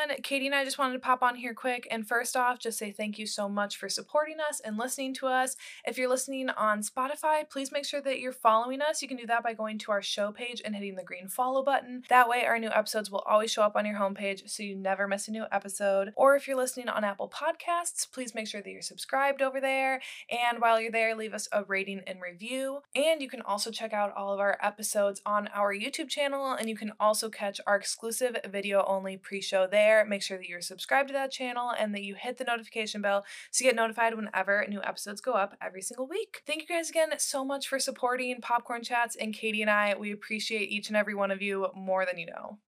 everyone. Katie and I just wanted to pop on here quick and first off, just say thank you so much for supporting us and listening to us. If you're listening on Spotify, please make sure that you're following us. You can do that by going to our show page and hitting the green follow button. That way, our new episodes will always show up on your homepage so you never miss a new episode. Or if you're listening on Apple Podcasts, please make sure that you're subscribed over there. And while you're there, leave us a rating and review. And you can also check out all of our episodes on our YouTube channel, and you can also catch our exclusive video only pre show there. Make sure that you're subscribed to that channel and that you hit the notification bell so you get notified whenever new episodes go up every single week. Thank you guys again so much for supporting Popcorn Chats and Katie and I. We appreciate each and every one of you more than you know.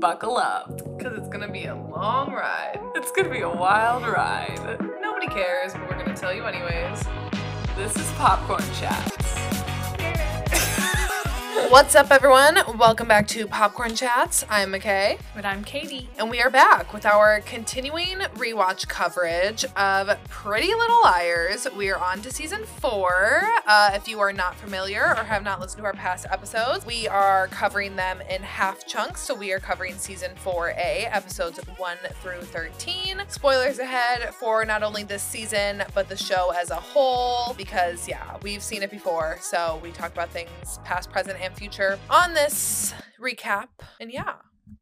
Buckle up, because it's gonna be a long ride. It's gonna be a wild ride. Nobody cares, but we're gonna tell you anyways. This is Popcorn Chats. What's up, everyone? Welcome back to Popcorn Chats. I'm McKay. But I'm Katie. And we are back with our continuing rewatch coverage of Pretty Little Liars. We are on to season four. Uh, if you are not familiar or have not listened to our past episodes, we are covering them in half chunks. So we are covering season 4A, episodes 1 through 13. Spoilers ahead for not only this season, but the show as a whole, because yeah, we've seen it before. So we talk about things past, present, and future on this recap. And yeah,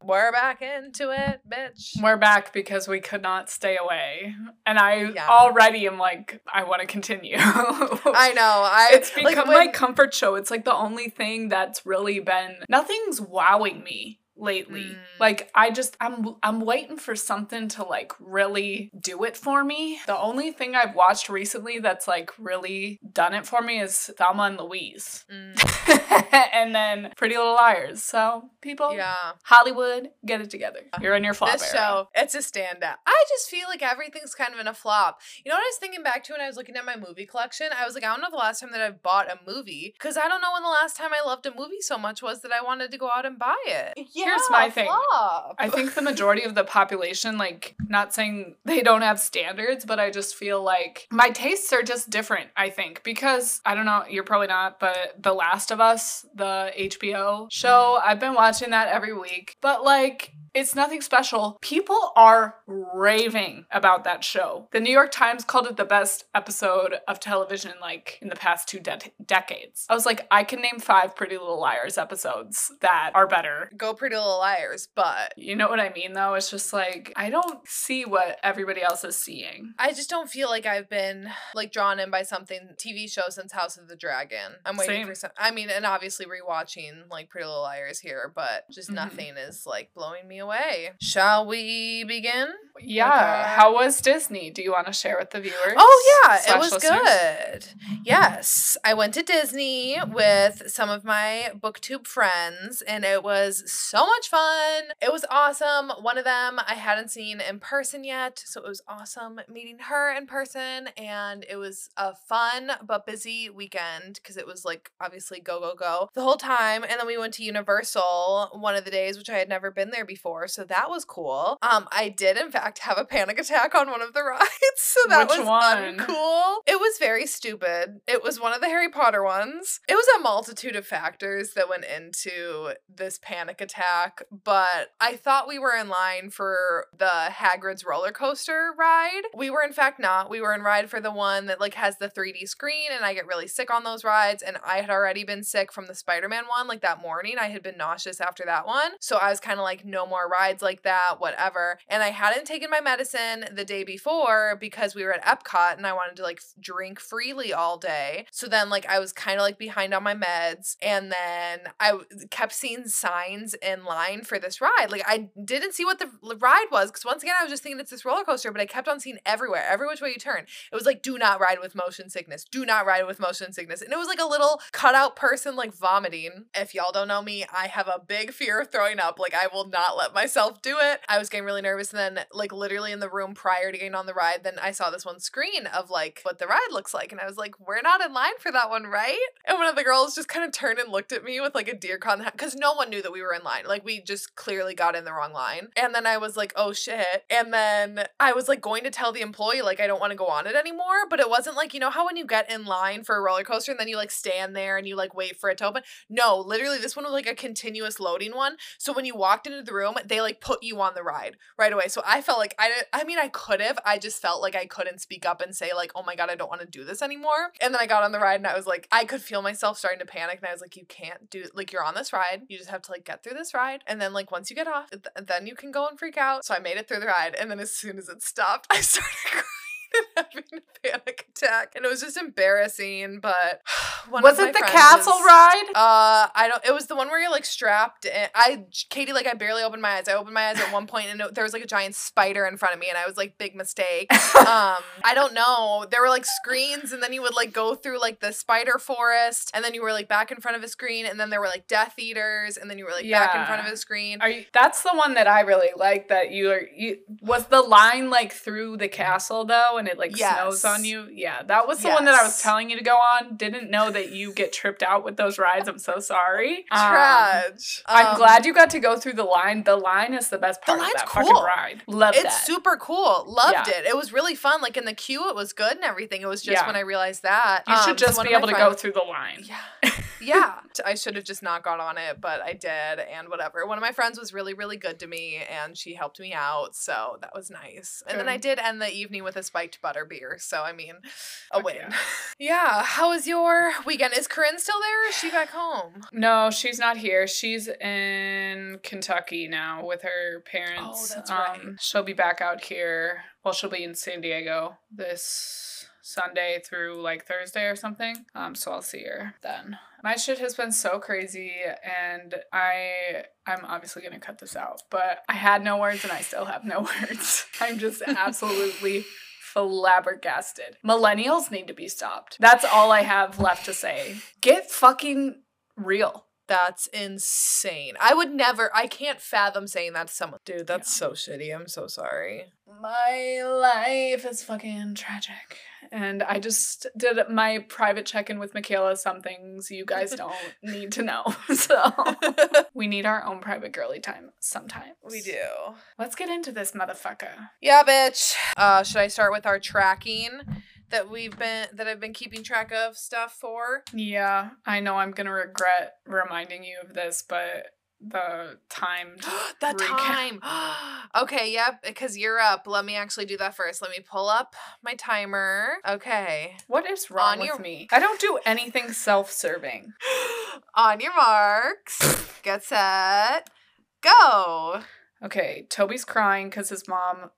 we're back into it, bitch. We're back because we could not stay away. And I Yeah. already am like, I want to continue. I know. I it's like, become when- my comfort show. It's like the only thing that's really been nothing's wowing me lately. Mm. Like I just I'm I'm waiting for something to like really do it for me. The only thing I've watched recently that's like really done it for me is Thelma and Louise. Mm, and then Pretty Little Liars. So people yeah. Hollywood, get it together. You're in your flop this era. show, it's a standout. I just feel like everything's kind of in a flop. You know what I was thinking back to when I was looking at my movie collection? I was like, I don't know the last time that I've bought a movie because I don't know when the last time I loved a movie so much was that I wanted to go out and buy it. Yeah, Here's my thing. flop. I think the majority of the population, like, not saying they don't have standards, but I just feel like my tastes are just different, I think, because I don't know, you're probably not, but The Last of Us, the HBO show, I've been watching that every week, but like, it's nothing special. People are raving about that show. The New York Times called it the best episode of television, like in the past two de- decades. I was like, I can name five Pretty Little Liars episodes that are better go Pretty Little Liars, but you know what I mean, though? It's just like, I don't see what everybody else is seeing. I just don't feel like I've been like drawn in by something TV show since House of the Dragon. I'm waiting Same. for some. I mean, and obviously rewatching like Pretty Little Liars here, but just Mhm. nothing is like blowing me away. Shall we begin? Yeah. Okay. Uh, How was Disney? Do you want to share with the viewers? Oh yeah, it was listeners? good. Yes, I went to Disney with some of my booktube friends and it was so much fun. It was awesome. One of them I hadn't seen in person yet, so it was awesome meeting her in person and it was a fun but busy weekend because it was like obviously go go go the whole time and then we went to Universal one of the days which I had never been there before, so that was cool. Um I did in fact have a panic attack on one of the rides, so that Which was one? uncool. It was very stupid. It was one of the Harry Potter ones. It was a multitude of factors that went into this panic attack, but I thought we were in line for the Hagrid's roller coaster ride. We were in fact not. We were in ride for the one that like has the 3D screen and I get really sick on those rides and I had already been sick from the Spider-Man one like that morning. I had been nauseous after that one. So I was kind of like no more rides like that, whatever. And I hadn't taken my medicine the day before because we were at Epcot and I wanted to like drink freely all day. So then like I was kind of like behind on my meds and then I kept seeing signs in line for this ride. Like I didn't see what the ride was because once again I was just thinking it's this roller coaster, but I kept on seeing everywhere, every which way you turn. It was like do not ride with motion sickness. Do not ride with motion sickness. And it was like a little cutout person like vomiting. If y'all don't know me, I have a big fear of throwing up. Like I will not let myself do it. I was getting really nervous and then like literally in the room prior to getting on the ride, then I saw this one screen of like what the ride looks like. And I was like, we're not in line for that one, right? And one of the girls just kind of turned and looked at me with like a deer con because no one knew that we were in line. Like we just clearly got in the wrong line. And then I was like, oh shit. And then I was like going to tell the employee, like, I don't want to go on it anymore. But it wasn't like, you know how when you get in line for a roller coaster and then you like stand there and you like wait for it to open? No, literally, this one was like a continuous loading one. So when you walked into the room, they like put you on the ride right away. So I felt like I I mean, I could have. I just felt like I couldn't speak up and say, like, oh my God, I don't want to do this anymore. And then I got on the ride and I was like, I could feel myself starting to panic. And I was like, you can't do, like, you're on this ride. You just have to like get through this ride. And then, like, once you get off, th- then you can go and freak out. So I made it through the ride. And then as soon as it stopped, I started crying. And having a panic attack, and it was just embarrassing. But Was it the castle ride? uh, I don't. It was the one where you're like strapped. And I, Katie, like I barely opened my eyes. I opened my eyes at one point, and it, there was like a giant spider in front of me, and I was like, big mistake. um, I don't know. There were like screens, and then you would like go through like the spider forest, and then you were like back in front of a screen, and then there were like Death Eaters, and then you were like back in front of a screen. Are you, that's the one that I really like. That you are. You was the line like through the castle though, and it like snows on you. Yeah, that was the one that I was telling you to go on. Didn't know that you get tripped out with those rides. I'm so sorry. Um, Trash. I'm Um, glad you got to go through the line. The line is the best part of line's that cool. fucking ride. Love it. It's that. super cool. Loved Yeah. it. It was really fun. Like in the queue, it was good and everything. It was just Yeah. when I realized that. you Um, should just be able to go through the line. Yeah. yeah. I should have just not got on it, but I did and whatever. One of my friends was really, really good to me and she helped me out. So that was nice. And then I did end the evening with a spiked butter beer. So, I mean, a Fuck win. yeah. How was your weekend? Is Corinne still there or is she back home? No, she's not here. She's in Kentucky now with her parents. Oh, that's um, right. She'll be back out here. Well, she'll be in San Diego this Sunday through like Thursday or something. Um, so I'll see her then. My shit has been so crazy, and I I'm obviously gonna cut this out, but I had no words and I still have no words. I'm just absolutely flabbergasted. Millennials need to be stopped. That's all I have left to say. Get fucking real. That's insane. I would never, I can't fathom saying that to someone. Dude, that's so shitty. I'm so sorry. My life is fucking tragic. And I just did my private check in with Michaela. Some things you guys don't need to know. So we need our own private girly time sometimes. we do. Let's get into this motherfucker. Yeah, bitch. Uh, should I start with our tracking that we've been that I've been keeping track of stuff for? Yeah, I know I'm gonna regret reminding you of this, but the time. the recap. time. okay, yep. Because you're up. Let me actually do that first. Let me pull up my timer. Okay. What is wrong On with your- me? I don't do anything self-serving. On your marks. Get set. Go. Okay, Toby's crying because his mom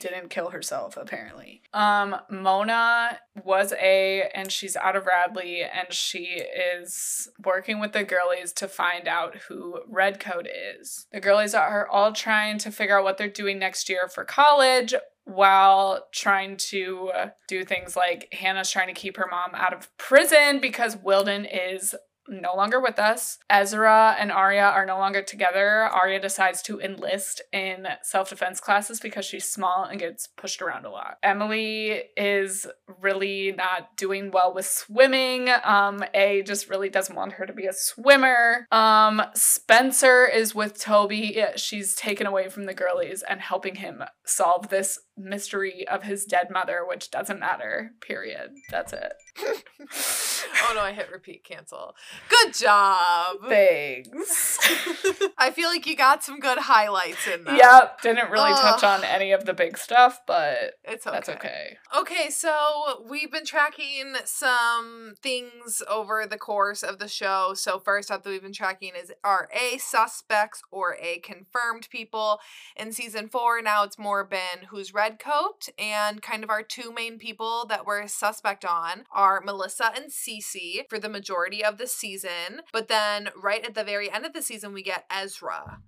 didn't kill herself, apparently. Um, Mona was A and she's out of Radley and she is working with the girlies to find out who Redcoat is. The girlies are all trying to figure out what they're doing next year for college while trying to do things like Hannah's trying to keep her mom out of prison because Wilden is no longer with us. Ezra and Aria are no longer together. Aria decides to enlist in self defense classes because she's small and gets pushed around a lot. Emily is really not doing well with swimming. Um, A just really doesn't want her to be a swimmer. Um, Spencer is with Toby. She's taken away from the girlies and helping him solve this mystery of his dead mother, which doesn't matter. Period. That's it. oh no, I hit repeat cancel. Good job. Thanks. I feel like you got some good highlights in that. Yep, didn't really touch on any of the big stuff, but It's okay. that's okay. Okay, so we've been tracking some things over the course of the show. So first up that we've been tracking is are A suspects or A confirmed people. In season four, now it's more been who's Redcoat, and kind of our two main people that we're suspect on are Melissa and Cece for the majority of the season. But then right at the very end of the season, we get Ezra.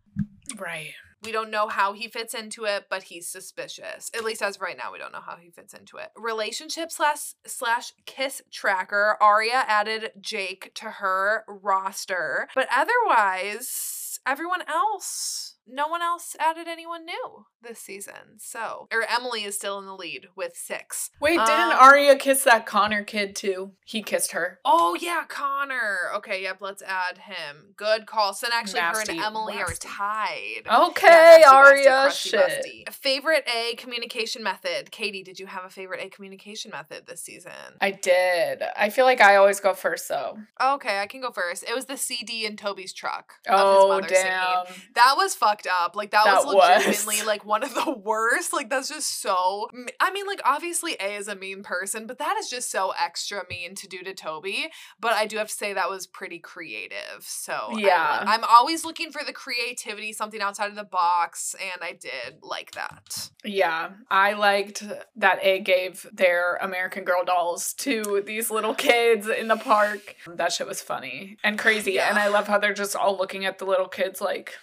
Right. We don't know how he fits into it, but he's suspicious. At least as of right now, we don't know how he fits into it. Relationship slash slash kiss tracker. Aria added Jake to her roster, but otherwise, everyone else no one else added anyone new this season. So, or Emily is still in the lead with six. Wait, didn't Um, Aria kiss that Connor kid too? He kissed her. Oh yeah, Connor. Okay, yep, let's add him. Good call. So then actually her and Emily nasty. are tied. Okay, nasty, nasty, Aria. crusty, shit. busty. Favorite A communication method. Katie, did you have a favorite A communication method this season? I did. I feel like I always go first though. okay, I can go first. It was the CD in Toby's truck. of his Oh mother singing. damn. That was fucked up. Like that, That was was. legitimately like one of the worst. Like that's just so. I mean, like obviously A is a mean person, but that is just so extra mean to do to Toby. But I do have to say that was pretty creative. So Yeah. I'm always looking for the creativity, something outside of the box, and I did like that. Yeah, I liked that A gave their American Girl dolls to these little kids in the park. That shit was funny and crazy. Yeah. And I love how they're just all looking at the little kids like,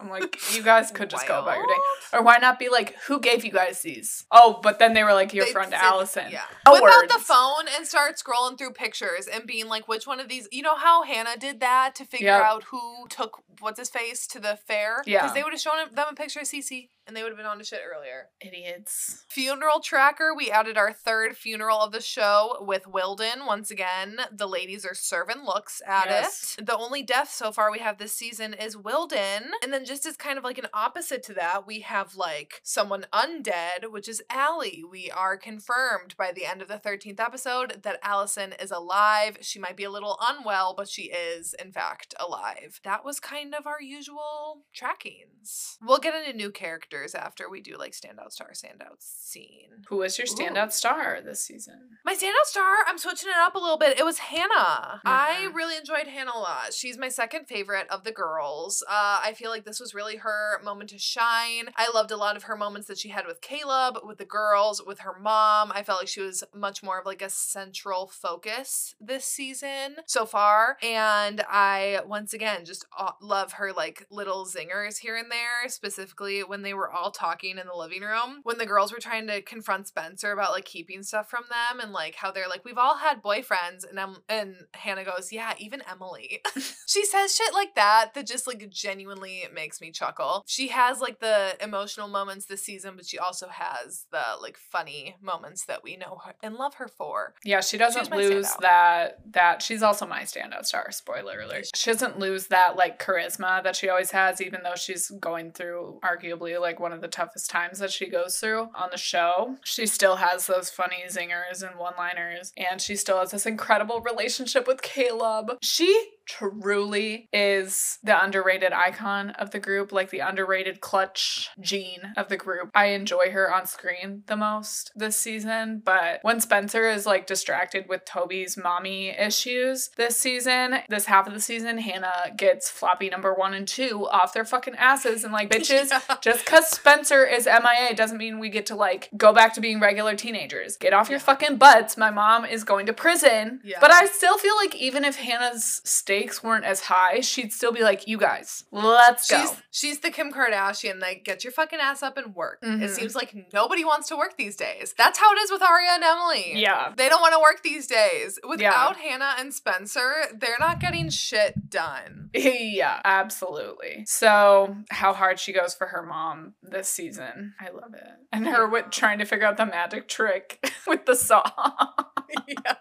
I'm like, you guys could just go about your day. Or why not be like, who gave you guys these? Oh, but then they were like, your They friend Alison. Yeah. Whip out the phone and start scrolling through pictures and being like, which one of these? You know how Hannah did that to figure Yep. out who took what's his face to the fair? Yeah. Because they would have shown them a picture of Cece and they would have been on to shit earlier. Idiots. Funeral tracker. We added our third funeral of the show with Wilden. Once again, the ladies are serving looks at Yes. it. The only death so far we have this season is Wilden. And then just as kind of like an opposite to that, we have like someone undead, which is Allie. We are confirmed by the end of the 13th episode that Alison is alive. She might be a little unwell, but she is in fact alive. That was kind of our usual trackings. We'll get into new characters after we do like standout star, standout scene. Who was your Ooh. standout star this season? My standout star, I'm switching it up a little bit. It was Hannah. I Mhm. really enjoyed Hannah a lot. She's my second favorite of the girls. Uh, I feel like this was really her moment to shine. I loved a lot of her moments that she had with Caleb, with the girls, with her mom. I felt like she was much more of like a central focus this season so far. And I, once again, just uh, love her like little zingers here and there, specifically when they were all talking in the living room. When the girls were trying to confront Spencer about like keeping stuff from them and like how they're like, we've all had boyfriends. And, um, and Hannah goes, yeah, even Emily. she says shit like that that just like genuinely makes me chuckle. She has like the emotional moments this season, but she also has the like funny moments that we know her and love her for. Yeah, she doesn't lose that that she's also my standout star, spoiler alert. She doesn't lose that like charisma that she always has, even though she's going through arguably like one of the toughest times that she goes through on the show. She still has those funny zingers and one-liners, and she still has this incredible relationship with Caleb. She truly is the underrated icon of the group, like the underrated clutch gene of the group. I enjoy her on screen the most this season, but when Spencer is like distracted with Toby's mommy issues this season, this half of the season, Hannah gets floppy number one and two off their fucking asses and like, bitches, Yeah. just because Spencer is MIA doesn't mean we get to like go back to being regular teenagers. Get off your fucking butts. My mom is going to prison. Yeah. But I still feel like even if Hannah's stakes weren't as high, she'd still be like, you guys, let's go. She's she's the Kim Kardashian. Like, get your fucking ass up and work. It Mhm. seems like nobody wants to work these days. That's how it is with Aria and Emily. Yeah. They don't want to work these days. Without Hannah and Spencer, they're not getting shit done. yeah, absolutely. So, how hard she goes for her mom this season. I love it. And her with trying to figure out the magic trick with the saw. yeah.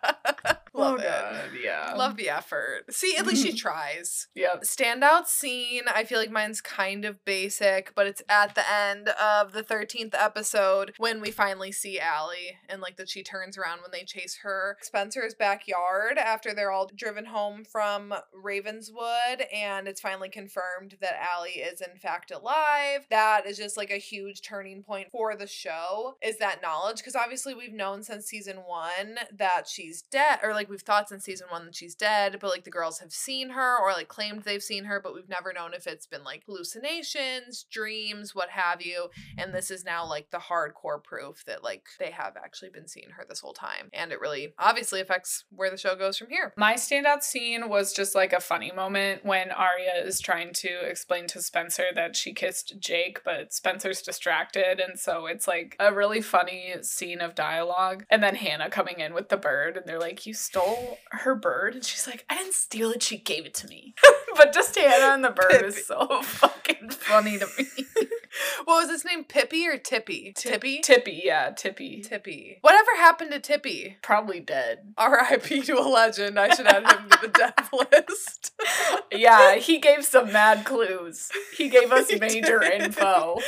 Love Oh, it. Yeah. Love the effort. See, at least she tries. Yep. Standout scene, I feel like mine's kind of basic, but it's at the end of the 13th episode when we finally see Allie and like that she turns around when they chase her Spencer's backyard after they're all driven home from Ravenswood and it's finally confirmed that Allie is in fact alive. That is just like a huge turning point for the show is that knowledge because obviously we've known since season 1 that she's dead or like we've thought since season 1 that she's dead, but like the girls have seen her or like claimed they've seen her, but we've never known if it's been like hallucinations, dreams, what have you. And this is now like the hardcore proof that like they have actually been seeing her this whole time. And it really obviously affects where the show goes from here. My standout scene was just like a funny moment when Aria is trying to explain to Spencer that she kissed Jake, but Spencer's distracted. And so it's like a really funny scene of dialogue. And then Hannah coming in with the bird, and they're like, You stole stole her bird and she's like, I didn't steal it, she gave it to me. but just Hannah and the bird Pippi. is so fucking funny to me. What was his name? Pippy or Tippy? Tippy? Tippy, yeah, Tippy. Tippy. Whatever happened to Tippy? Probably dead. R.I.P. to a legend. I should add him to the death list. Yeah, he gave some mad clues. He gave us He major did. info.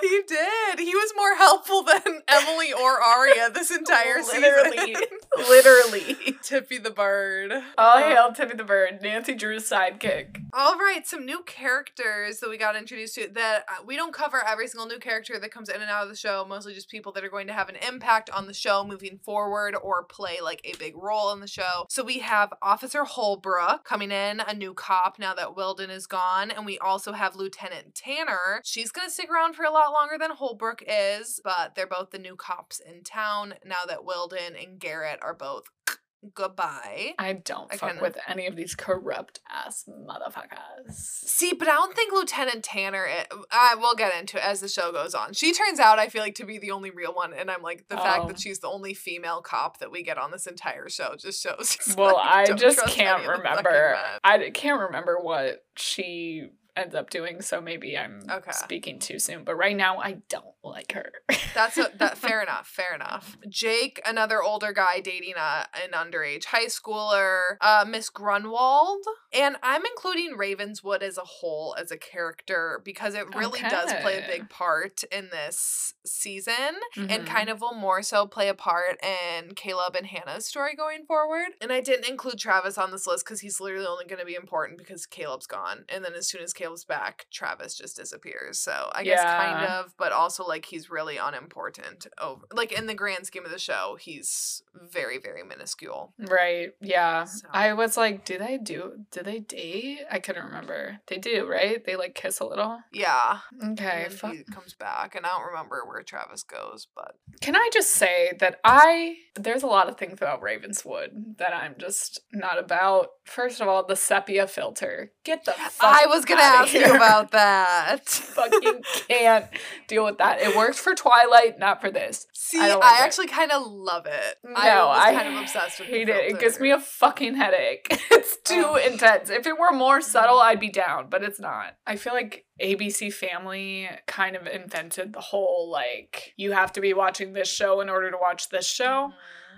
he did. He was more helpful than Emily or Aria this entire Literally. season. Literally. Tippy the bird. All Um, hail Tippy the Bird, Nancy Drew's sidekick. All right, some new characters that we got introduced to that uh, we don't cover every single new character that comes in and out of the show, mostly just people that are going to have an impact on the show moving forward or play like a big role in the show. So we have Officer Holbrook coming in, a new cop now that Wilden is gone, and we also have Lieutenant Tanner. She's going to stick around for a lot longer than Holbrook is, but they're both the new cops in town now that Wilden and Garrett are both goodbye. I don't I fuck kinda- with any of these corrupt ass motherfuckers. See, but I don't think Lieutenant Tanner. i I will get into it as the show goes on. She turns out, I feel like, to be the only real one, and I'm like the fact Oh. that she's the only female cop that we get on this entire show just shows. Well, like, I just can't any of the fucking remember. I can't remember what she ends up doing, so maybe I'm Okay. speaking too soon. But right now, I don't like her. That's a, that. Fair enough. Fair enough. Jake, another older guy dating a an underage high schooler. Uh, Miss Grunwald, and I'm including Ravenswood as a whole as a character because it really does play a big part in this season. and Mhm. kind of will more so play a part in Caleb and Hannah's story going forward. And I didn't include Travis on this list because he's literally only going to be important because Caleb's gone. And then as soon as Caleb's back, Travis just disappears. So I guess kind of, but also like he's really unimportant. Over like in the grand scheme of the show, he's very very minuscule. Right. Yeah. So- I was like, do they do do they date? I couldn't remember. They do, right? They like kiss a little. Yeah. Okay. He comes back, and I don't remember where Travis goes, but Can I just say that I there's a lot of things about Ravenswood that I'm just not about. First of all, the sepia filter. Get the fuck I was gonna ask you about that. Fucking can't deal with that. It worked for Twilight, not for this. See, I I, like it. actually kind of love it. No, I was I kind of obsessed with hate it. It gives me a fucking headache. It's too Ugh. intense. If it were more subtle, I'd be down, but it's not. I feel like ABC Family kind of invented the whole like you have to be watching this show in order to watch this show. Mhm.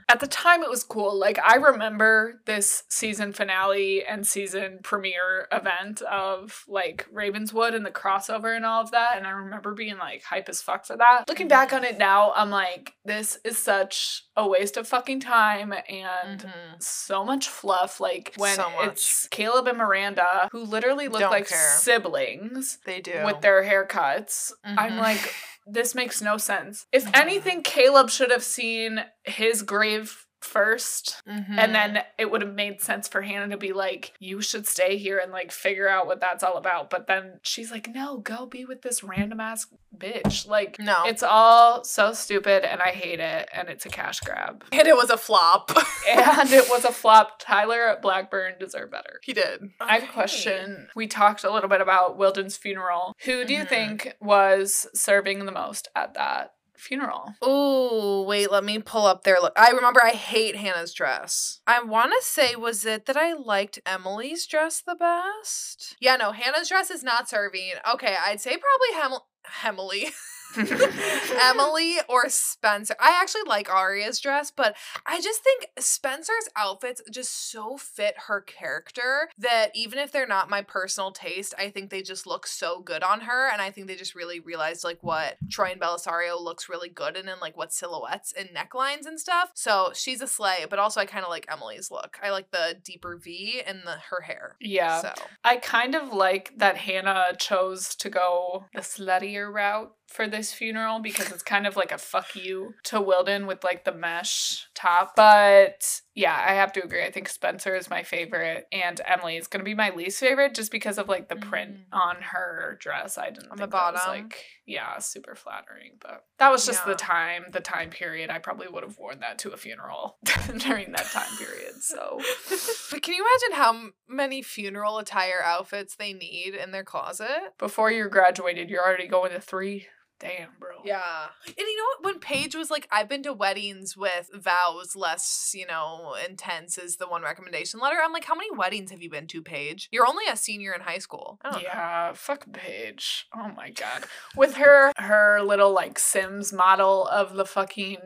At the time, it was cool. Like, I remember this season finale and season premiere event of like Ravenswood and the crossover and all of that. And I remember being like hype as fuck for that. Looking back on it now, I'm like, this is such a waste of fucking time and Mhm. so much fluff. Like, when So it's Caleb and Miranda, who literally look Don't like care. siblings They do. with their haircuts. I'm Mhm. like, this makes no sense. If anything, Caleb should have seen his grave first. Mhm. And then it would have made sense for Hannah to be like, you should stay here and like figure out what that's all about. But then she's like, no, go be with this random ass bitch. Like, no. it's all so stupid and I hate it. And it's a cash grab. and it was a flop. And it was a flop. Tyler Blackburn deserved better. he did. I have a question. We talked a little bit about Wilden's funeral. Who do you Mhm. think was serving the most at that funeral? Oh, wait, let me pull up their look. I remember I hate Hannah's dress. I want to say, was it that I liked Emily's dress the best? Yeah, no, Hannah's dress is not serving. Okay, I'd say probably Hemel. Emily. Emily or Spencer. I actually like Aria's dress, but I just think Spencer's outfits just so fit her character that even if they're not my personal taste, I think they just look so good on her. And I think they just really realized like what Troian Bellisario looks really good in and like what silhouettes and necklines and stuff. So she's a sleigh, but also I kind of like Emily's look. I like the deeper V and the her hair. yeah. So I kind of like that Hannah chose to go the sluttier route for this funeral because it's kind of like a fuck you to Wilden with like the mesh top. But yeah, I have to agree. I think Spencer is my favorite and Emily is going to be my least favorite just because of like the print Mm. on her dress. I didn't On the that was bottom? like yeah, super flattering, but that was just Yeah. the time, the time period. I probably would have worn that to a funeral during that time period. So but can you imagine how many funeral attire outfits they need in their closet? before you're graduated, you're already going to three. Damn, bro. Yeah. And you know what? When Paige was like, I've been to weddings with vows less, you know, intense as the one recommendation letter, I'm like, how many weddings have you been to, Paige? You're only a senior in high school. Don't know. Yeah, fuck Paige. Oh my god. With her her little like Sims model of the fucking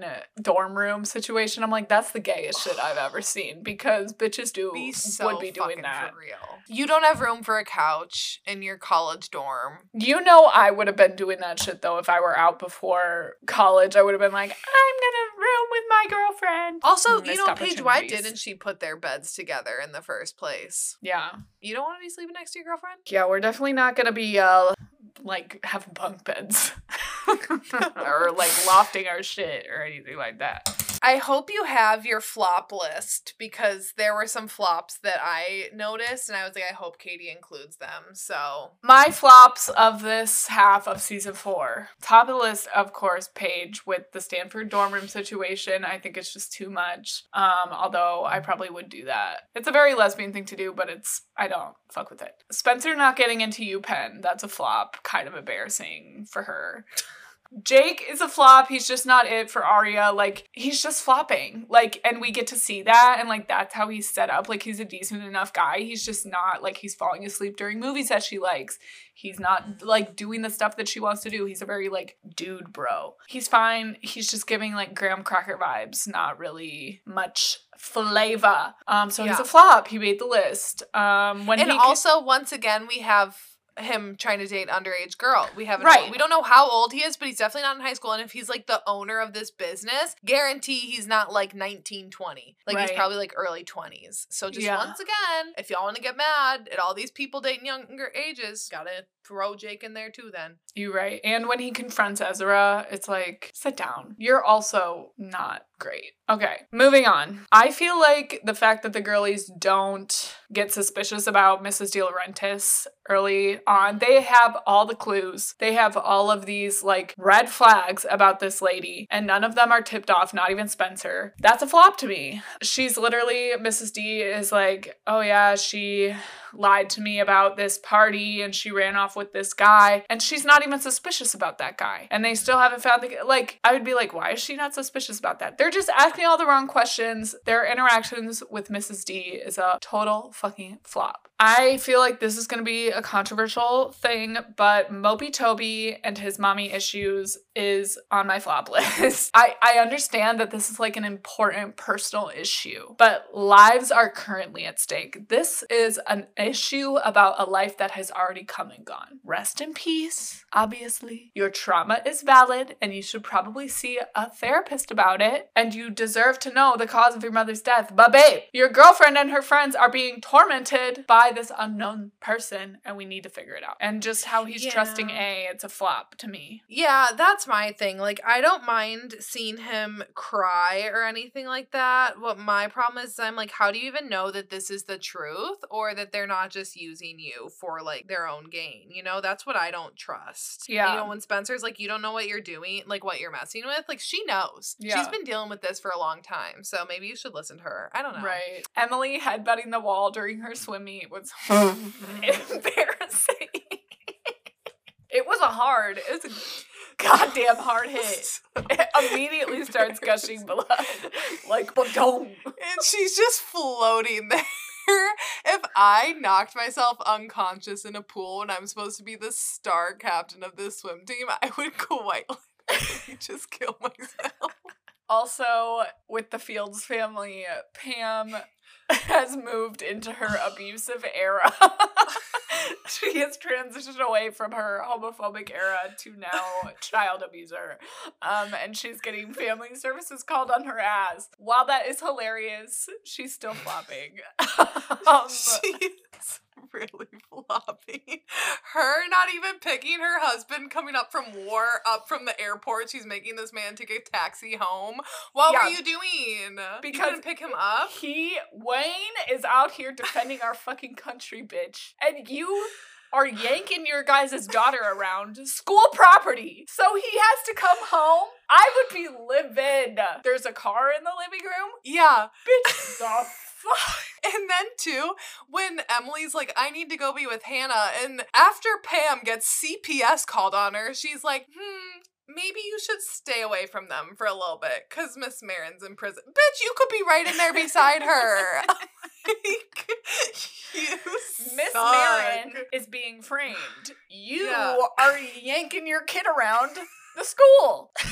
dorm room situation, I'm like, that's the gayest shit I've ever seen because bitches do Be so would be doing that. for real. You don't have room for a couch in your college dorm. You know I would have been doing that shit though if I were out before college. I would have been like, I'm gonna room with my girlfriend. Also, you know, Paige, why didn't she put their beds together in the first place? Yeah. You don't want to be sleeping next to your girlfriend? Yeah, we're definitely not gonna be uh like have bunk beds. or like lofting our shit or anything like that. I hope you have your flop list because there were some flops that I noticed, and I was like, I hope Katie includes them. So My flops of this half of season four. Top of the list, of course, Paige with the Stanford dorm room situation. I think it's just too much. Um, although I probably would do that. It's a very lesbian thing to do, but it's I don't fuck with it. Spencer not getting into UPenn, that's a flop. Kind of embarrassing for her. Jake is a flop. He's just not it for Aria. Like, he's just flopping. Like, and we get to see that. And, like, that's how he's set up. Like, he's a decent enough guy. He's just not, like, he's falling asleep during movies that she likes. He's not, like, doing the stuff that she wants to do. He's a very, like, dude bro. He's fine. He's just giving, like, graham cracker vibes. Not really much flavor. Um, so he's a flop. He made the list. Um, when and he also once again we have him trying to date underage girl. We haven't Right. we don't know how old he is, but he's definitely not in high school. And if he's like the owner of this business, guarantee he's not like 19, 20. Like Right. he's probably like early 20s. So just Yeah. once again, if y'all want to get mad at all these people dating younger ages, gotta throw Jake in there too then. You right. And when he confronts Ezra, it's like, sit down. You're also not great. Okay, moving on. I feel like the fact that the girlies don't get suspicious about Mrs. DiLaurentis early on, they have all the clues. They have all of these like red flags about this lady, and none of them are tipped off, not even Spencer. That's a flop to me. She's literally, Mrs. D is like, oh yeah, she lied to me about this party and she ran off with this guy and she's not even suspicious about that guy and they still haven't found the like i would be like why is she not suspicious about that? They're just asking all the wrong questions. Their interactions with mrs d is a total fucking flop. I feel like this is going to be a controversial thing but moby toby and his mommy issues is on my flop list. I i understand that this is like an important personal issue but lives are currently at stake. This is an issue about a life that has already come and gone. Rest in peace, obviously. Your trauma is valid and you should probably see a therapist about it. And you deserve to know the cause of your mother's death. But babe, your girlfriend and her friends are being tormented by this unknown person and we need to figure it out. And just how he's trusting A, it's a flop to me. Yeah, that's my thing. Like, I don't mind seeing him cry or anything like that. What my problem is, I'm like, how do you even know that this is the truth or that they're not just using you for like their own gain? You know, that's what I don't trust. Yeah. You know, when Spencer's like, you don't know what you're doing, like what you're messing with, like she knows. Yeah. She's been dealing with this for a long time. So maybe you should listen to her. I don't know. Right. Emily headbutting the wall during her swim meet was embarrassing. it was a hard, it was a goddamn hard hit. It immediately starts gushing blood. Like, but don't. and she's just floating there. I knocked myself unconscious in a pool when I'm supposed to be the star captain of this swim team, I would quite likely just kill myself. Also, with the Fields family, Pam has moved into her abusive era. she has transitioned away from her homophobic era to now child abuser. Um, and she's getting family services called on her ass. While that is hilarious, she's still flopping. um, She's really floppy. Her not even picking her husband coming up from war, up from the airport. She's making this man take a taxi home. What Yeah. were you doing? you Because didn't pick him up. he, Wayne, is out here defending our fucking country, bitch. And you are yanking your guys' daughter around school property. So he has to come home. I would be livid. There's a car in the living room. Yeah. Bitch, the? And then too, when Emily's like, I need to go be with Hannah, and after Pam gets CPS called on her, she's like, hmm, maybe you should stay away from them for a little bit, cause Miss Marin's in prison. Bitch, you could be right in there beside her. Like, Miss. Marin is being framed. You Yeah. are yanking your kid around the school.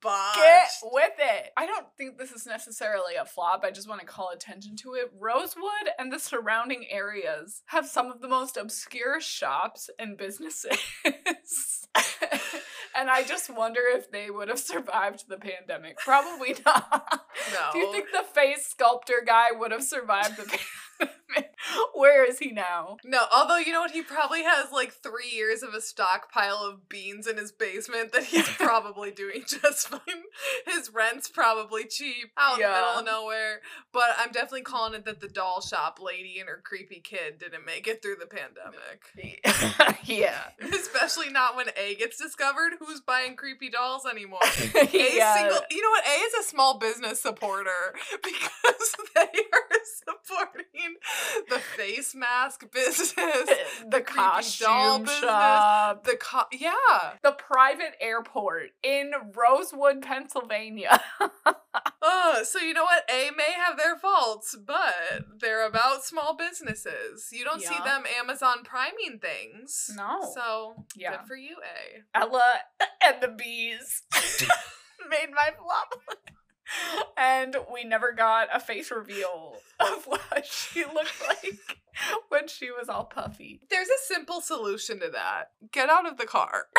Botched. Get with it. I don't think this is necessarily a flop. I just want to call attention to it. Rosewood and the surrounding areas have some of the most obscure shops and businesses. and I just wonder if they would have survived the pandemic. Probably not. No. Do you think the face sculptor guy would have survived the pandemic? Where is he now? No, although you know what, he probably has like three years of a stockpile of beans in his basement that he's probably doing just fine. His rent's probably cheap out in the middle of nowhere. But I'm definitely calling it that the doll shop lady and her creepy kid didn't make it through the pandemic. yeah. Especially not when A gets discovered. Who's buying creepy dolls anymore? A Yeah. single, you know what? A is a small business supporter because they are supporting the face mask business, the doll costume business. shop. the co- yeah. the private airport in Rosewood, Pennsylvania. Uh, so you know what? A may have their faults, but they're about small businesses. You don't see them Amazon priming things. No. So Yeah. good for you, A. Ella and the bees made my flop. And we never got a face reveal of what she looked like when she was all puffy. There's a simple solution to that. Get out of the car.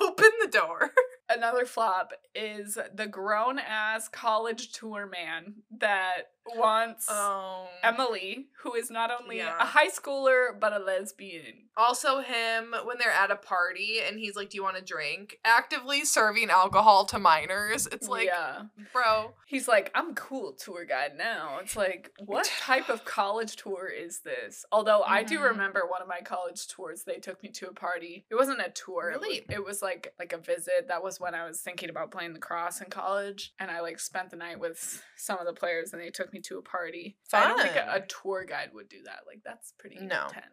Open the door. Another flop is the grown ass college tour man that wants Oh. Emily, who is not only Yeah. a high schooler but a lesbian. Also, him when they're at a party and he's like, "Do you want a drink?" Actively serving alcohol to minors. It's like, yeah. bro, He's like, I'm cool tour guide now. It's like, what type of college tour is this? Although I do Mhm. remember one of my college tours, they took me to a party. It wasn't a tour. it was- Really? It was like like a visit. That was when I was thinking about playing lacrosse in college. And I like spent the night with some of the players and they took me to a party. I don't think a, a tour guide would do that. Like that's pretty No. intense.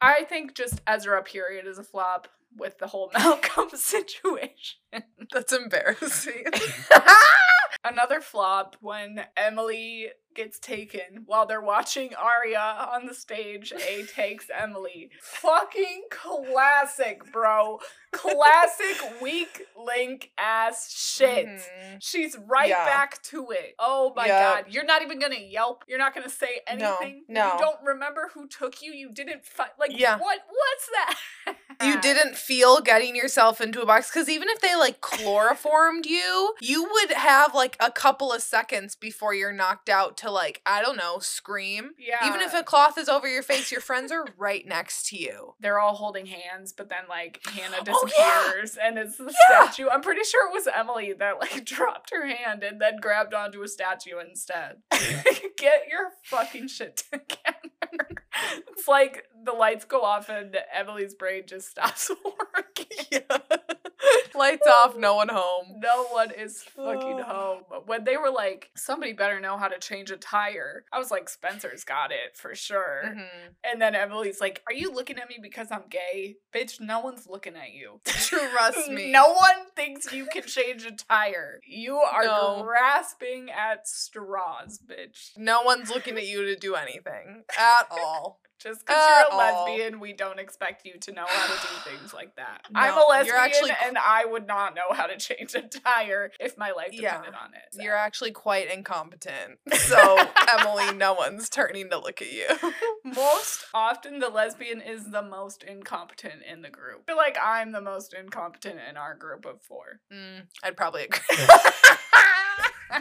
I think just Ezra period is a flop with the whole Malcolm situation. that's embarrassing. Another flop when Emily gets taken while they're watching Aria on the stage. A takes Emily. Fucking classic, bro. Classic weak link ass shit. Mhm. She's right Yeah. back to it. Oh my Yep. god. You're not even gonna yelp. You're not gonna say anything. No, no. You don't remember who took you. You didn't fight. Like, Yeah. what? What's that? You didn't feel getting yourself into a box because even if they like chloroformed you, you would have like a couple of seconds before you're knocked out to like, I don't know, scream. Yeah. Even if a cloth is over your face, your friends are right next to you. they're all holding hands, but then like Hannah Oh, yeah. disappears and it's the Yeah. statue. I'm pretty sure it was Emily that like dropped her hand and then grabbed onto a statue instead. Get your fucking shit together. It's like the lights go off and Emily's brain just stops working. Lights off, no one home. No one is fucking home. When they were like, somebody better know how to change a tire, I was like, Spencer's got it for sure. Mhm. And then Emily's like, Are you looking at me because I'm gay? Bitch, no one's looking at you. Trust me. No one thinks you can change a tire. You are No. grasping at straws, bitch. No one's looking at you to do anything at all. Just because you're a lesbian, we don't expect you to know how to do things like that. I'm a lesbian actually and I would not know how to change a tire if my life Yeah. depended on it. so. You're actually quite incompetent. So, Emily, no one's turning to look at you. most often the lesbian is the most incompetent in the group. I feel like I'm the most incompetent in our group of four. Mm, I'd probably agree.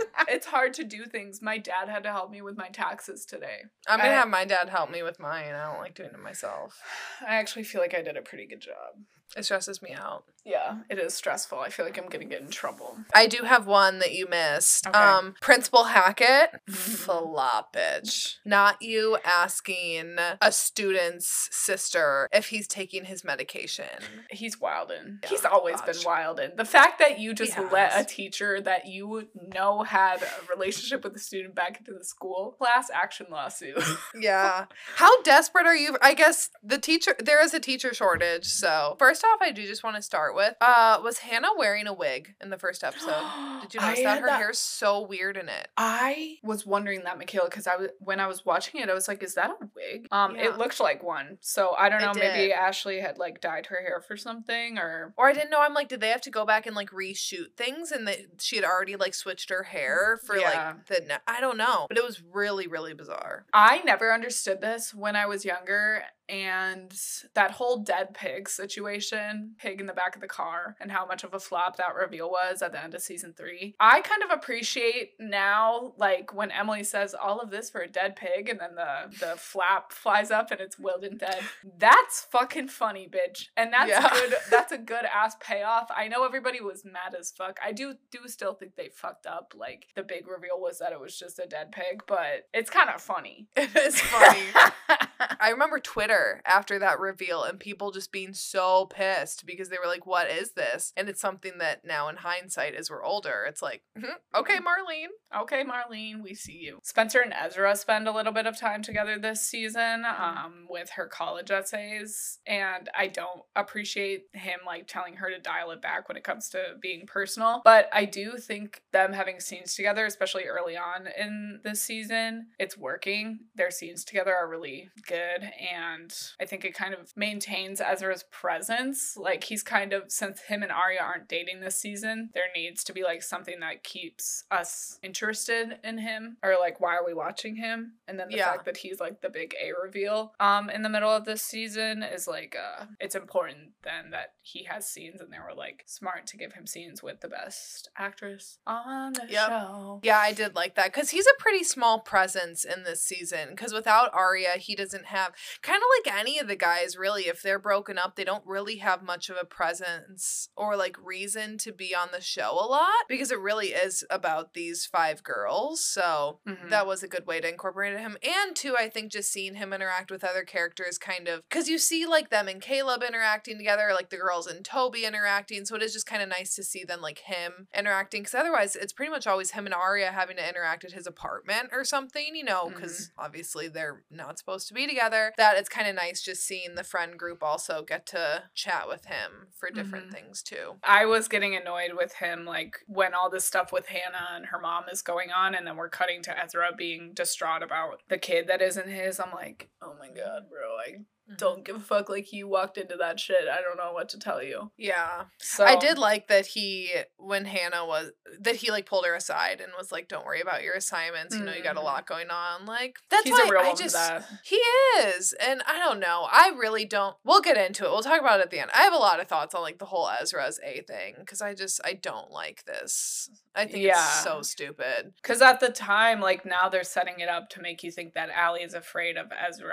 it's hard to do things. My dad had to help me with my taxes today. I'm gonna I- have my dad help me with mine. I don't like doing it myself. I actually feel like I did a pretty good job. It stresses me out. Yeah, it is stressful. I feel like I'm gonna get in trouble. I do have one that you missed. Okay. Um, Principal Hackett, Mhm. floppage. Not you asking a student's sister if he's taking his medication. He's wildin'. Yeah, He's always gosh. been wildin'. The fact that you just let a teacher that you know had a relationship with a student back into the school class action lawsuit. Yeah. How desperate are you? I guess the teacher there is a teacher shortage. So first off, I do just want to start with uh was Hannah wearing a wig in the first episode? Did you notice that her that- hair's so weird in it? I was wondering that, Michaela, because I was when I was watching it, I was like, "Is that a wig?" Um, Yeah. it looked like one, so I don't know. Maybe. Ashley had like dyed her hair for something, or Or I didn't know. I'm like, did they have to go back and like reshoot things? And that she had already like switched her hair for Yeah. like the. ne- I don't know, but it was really really bizarre. I never understood this when I was younger. And that whole dead pig situation, pig in the back of the car, and how much of a flop that reveal was at the end of season three. I kind of appreciate now, like when Emily says all of this for a dead pig, and then the the flap flies up and it's Wilden dead. That's fucking funny, bitch. And that's Yeah. good. That's a good ass payoff. I know everybody was mad as fuck. I do do still think they fucked up. Like the big reveal was that it was just a dead pig, but it's kind of funny. It is funny. I remember Twitter after that reveal and people just being so pissed because they were like, "What is this?" And it's something that now in hindsight, as we're older, it's like, "Mhm, "Okay, Marlene." okay, Marlene, we see you. Spencer and Ezra spend a little bit of time together this season um, with her college essays, and I don't appreciate him like telling her to dial it back when it comes to being personal. But I do think them having scenes together, especially early on in this season, it's working. Their scenes together are really good, and I think it kind of maintains Ezra's presence. Like he's kind of since him and Aria aren't dating this season, there needs to be like something that keeps us interested in him or like why are we watching him? And then the Yeah. fact that he's like the big A reveal um in the middle of this season is like uh it's important then that he has scenes and they were like smart to give him scenes with the best actress on the Yep. show. Yeah, I did like that because he's a pretty small presence in this season. Because without Aria, he doesn't have kind of like any of the guys really. If they're broken up, they don't really have much of a presence or like reason to be on the show a lot because it really is about these five girls. So Mhm. that was a good way to incorporate him. And two, I think just seeing him interact with other characters kind of because you see like them and Caleb interacting together, like the girls and Toby interacting. So it is just kind of nice to see then like him interacting because otherwise it's pretty much always him and Aria having to interact at his apartment or something, you know, because obviously they're not supposed to be together. That it's kind of nice just seeing the friend group also get to chat with him for different Mhm. things too. I was getting annoyed with him, like when all this stuff with Hannah and her mom is going on, and then we're cutting to Ezra being distraught about the kid that isn't his. I'm like, oh my god, bro, I don't give a fuck. Like you walked into that shit. I don't know what to tell you. Yeah. So I did like that he when Hannah was that he like pulled her aside and was like, "Don't worry about your assignments. You know, you got a Mhm. lot going on." Like that's He's why a real I just that. he is, and I don't know. I really don't. We'll get into it. We'll talk about it at the end. I have a lot of thoughts on like the whole Ezra's A thing because I just I don't like this. I think Yeah. it's so stupid. Because at the time, like now they're setting it up to make you think that Ali is afraid of Ezra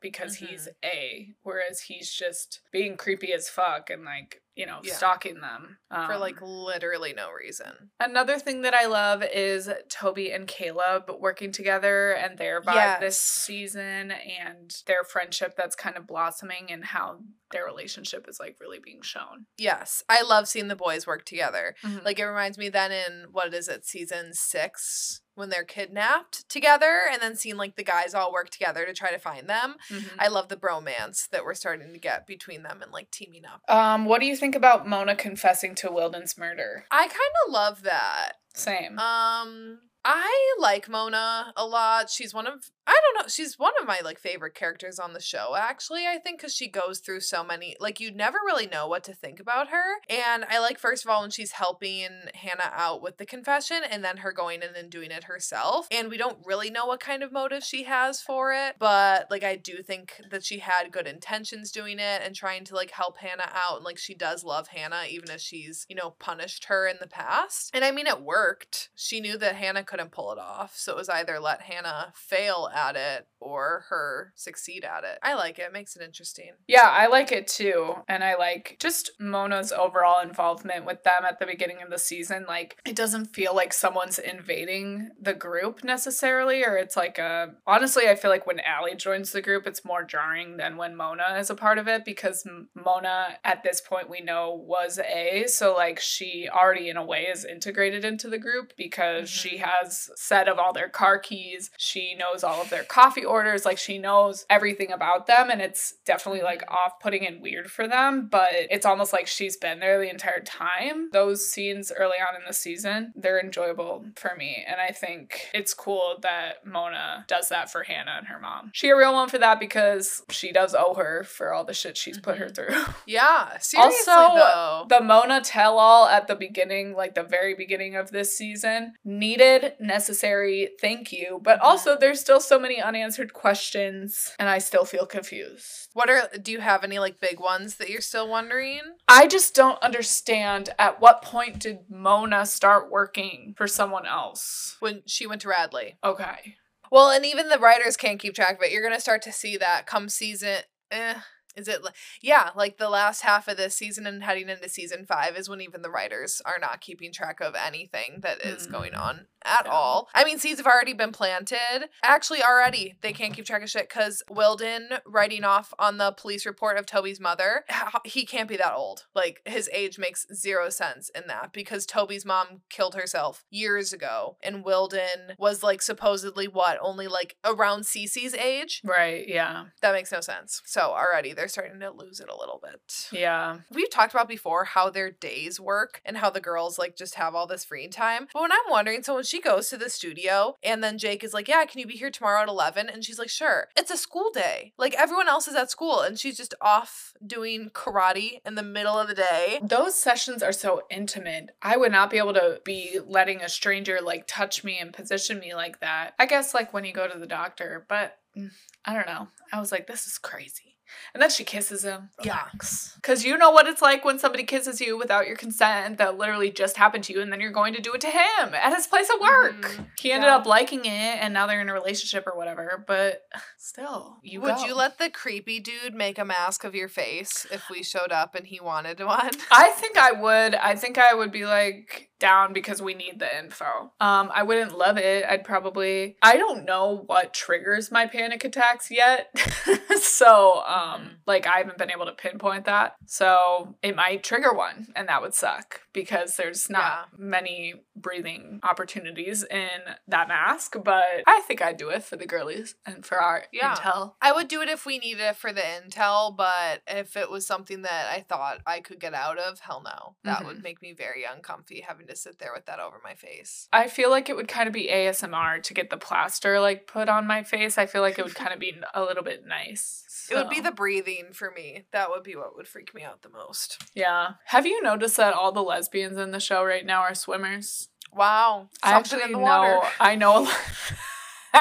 because he's Mm-hmm. A, whereas he's just being creepy as fuck and like, you know, Yeah. stalking them. for Um, like literally no reason. Another thing that I love is Toby and Caleb working together and their vibe this season and their friendship that's kind of blossoming and how their relationship is like really being shown. Yes, I love seeing the boys work together. Like Like it reminds me then in what is it, season six, when they're kidnapped together, and then seeing like the guys all work together to try to find them. I love the bromance that we're starting to get between them and like teaming up. um, what do you think about Mona confessing to Wilden's murder? I kind of love that. Same. Um, I like Mona a lot. She's one of I don't know. She's one of my like favorite characters on the show actually. I think cuz she goes through so many like you never really know what to think about her. And I like first of all when she's helping Hannah out with the confession and then her going in and doing it herself. And we don't really know what kind of motive she has for it, but like I do think that she had good intentions doing it and trying to like help Hannah out and like she does love Hannah even if she's, you know, punished her in the past. And I mean it worked. She knew that Hannah couldn't pull it off. So it was either let Hannah fail at it or her succeed at it. I like it. It makes it interesting. Yeah, I like it too. And I like just Mona's overall involvement with them at the beginning of the season. Like, it doesn't feel like someone's invading the group necessarily, or it's like a. Honestly, I feel like when Ali joins the group, it's more jarring than when Mona is a part of it because Mona, at this point, we know was A. So, like, she already, in a way, is integrated into the group because mm-hmm. she has set of all their car keys. She knows all of their coffee orders. Like, she knows everything about them. And it's definitely like off putting and weird for them, but it's almost like she's been there the entire time. Those scenes early on in the season, they're enjoyable for me. And I think it's cool that Mona does that for Hannah and her mom. She a real one for that because she does owe her for all the shit she's put her mm-hmm. through. Yeah, seriously also, though. The Mona tell all at the beginning, like the very beginning of this season, needed, necessary, thank you. But also there's still so many unanswered questions and I still feel confused. What are do you have any like big ones that you're still wondering? I just don't understand at what point did Mona start working for someone else? When she went to Radley. Okay. Well, and even the writers can't keep track of it. You're gonna start to see that come season. Eh, is it yeah, like the last half of this season and heading into season five is when even the writers are not keeping track of anything that is mm. going on at yeah. all. I mean, seeds have already been planted. Actually, already they can't keep track of shit because Wilden writing off on the police report of Toby's mother, he can't be that old. Like his age makes zero sense in that because Toby's mom killed herself years ago, and Wilden was like supposedly what only like around Cece's age. Right. Yeah. That makes no sense. So already they're starting to lose it a little bit. Yeah. We've talked about before how their days work and how the girls like just have all this free time. But when I'm wondering, so when she goes to the studio and then Jake is like, Yeah, can you be here tomorrow at 11? And she's like, Sure. It's a school day. Like everyone else is at school and she's just off doing karate in the middle of the day. Those sessions are so intimate. I would not be able to be letting a stranger like touch me and position me like that. I guess like when you go to the doctor, but mm, I don't know. I was like, This is crazy. And then she kisses him. Relax. Because you know what it's like when somebody kisses you without your consent that literally just happened to you, and then you're going to do it to him at his place of work. Mm-hmm. He ended yeah. up liking it, and now they're in a relationship or whatever. But still, you would go. you let the creepy dude make a mask of your face if we showed up and he wanted one? I think I would. I think I would be like, down because we need the info. Um, I wouldn't love it. I'd probably I don't know what triggers my panic attacks yet. so um mm-hmm. like I haven't been able to pinpoint that. So it might trigger one and that would suck because there's not yeah. many breathing opportunities in that mask, but I think I'd do it for the girlies and for our yeah. intel. I would do it if we needed it for the intel, but if it was something that I thought I could get out of, hell no. That mm-hmm. would make me very uncomfy having to sit there with that over my face. I feel like it would kind of be ASMR to get the plaster like put on my face. I feel like it would kind of be a little bit nice. So. It would be the breathing for me. That would be what would freak me out the most. Yeah. Have you noticed that all the lesbians in the show right now are swimmers? Wow. I actually know I know a lot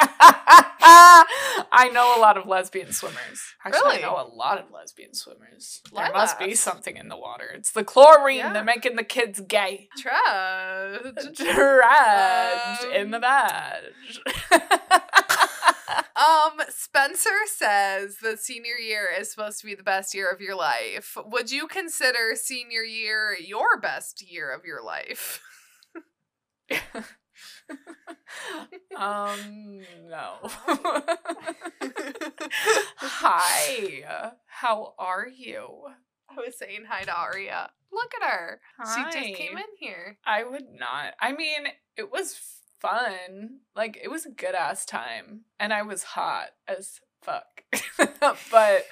I know a lot of lesbian swimmers. Actually, really? I know a lot of lesbian swimmers. There must be something in the water. It's the chlorine. Yeah. They're making the kids gay. Trudge. Trudge um, in the badge. um, Spencer says that senior year is supposed to be the best year of your life. Would you consider senior year your best year of your life? um, no. hi. How are you? I was saying hi to Aria. Look at her. Hi. She just came in here. I would not. I mean, it was fun. Like, it was a good ass time. And I was hot as fuck. but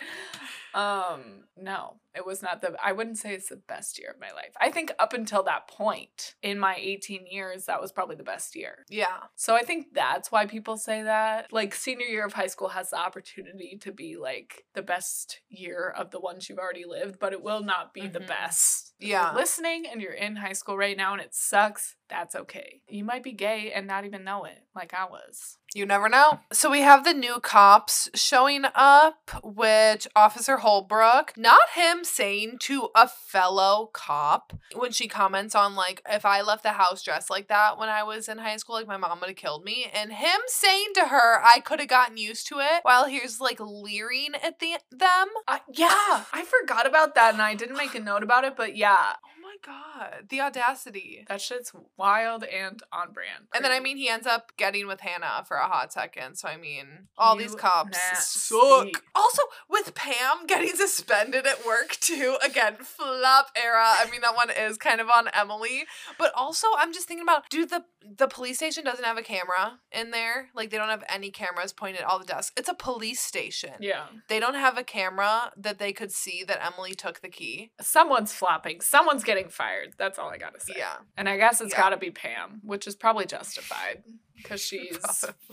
um, no, it was not the I wouldn't say it's the best year of my life. I think up until that point in my 18 years, that was probably the best year. Yeah. So I think that's why people say that. Like senior year of high school has the opportunity to be like the best year of the ones you've already lived, but it will not be mm-hmm. the best. Yeah. listening and you're in high school right now and it sucks, that's okay. You might be gay and not even know it, like I was. You never know. So we have the new cops showing up, which Officer Holbrook, not him saying to a fellow cop when she comments on like if I left the house dressed like that when I was in high school, like my mom would have killed me, and him saying to her I could have gotten used to it while he's like leering at the them. Uh, yeah, I forgot about that and I didn't make a note about it, but yeah, Oh my god, the audacity. that shit's wild and on brand. And then I mean he ends up getting with Hannah for a hot second. So I mean all these cops suck. Also with Pam getting suspended at work too. Again, flop era. I mean that one is kind of on Emily. But also I'm just thinking about dude the the police station doesn't have a camera in there. Like they don't have any cameras pointed at all the desks. It's a police station. Yeah. They don't have a camera that they could see that Emily took the key. Someone's flopping. Someone's getting fired. That's all I gotta say. Yeah. And I guess it's Yeah. gotta be Pam, which is probably justified because she's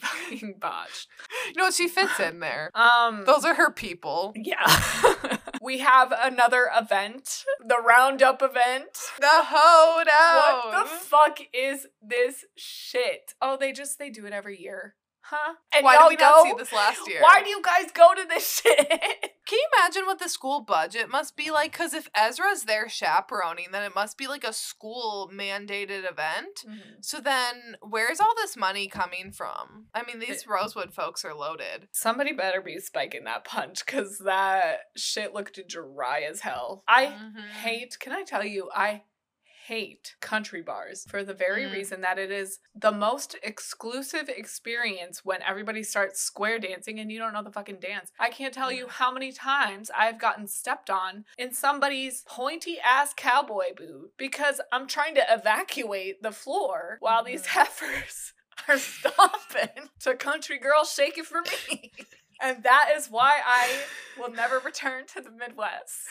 fucking botched. You know? She fits in there. Um, Those are her people. yeah. we have another event, the roundup event. The hold out. What the fuck is this shit? Oh, they just they do it every year, huh? And Why y'all did we not see this last year? Why do you guys go to this shit? Can you imagine what the school budget must be like? Because if Ezra's there chaperoning, then it must be like a school mandated event. So then, where's all this money coming from? I mean, these It- Rosewood folks are loaded. Somebody better be spiking that punch because that shit looked dry as hell. I Mhm. hate, can I tell you, I hate country bars for the very Mm. reason that it is the most exclusive experience when everybody starts square dancing and you don't know the fucking dance. I can't tell you how many times I've gotten stepped on in somebody's pointy ass cowboy boot because I'm trying to evacuate the floor while these Mhm. heifers are stomping to country girl shake it for me. And that is why I will never return to the Midwest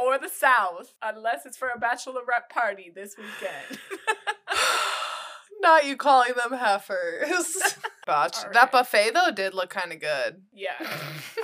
or the South unless it's for a bachelorette party this weekend. Not you calling them heifers. Botch. All That buffet though did look kind of good. yeah.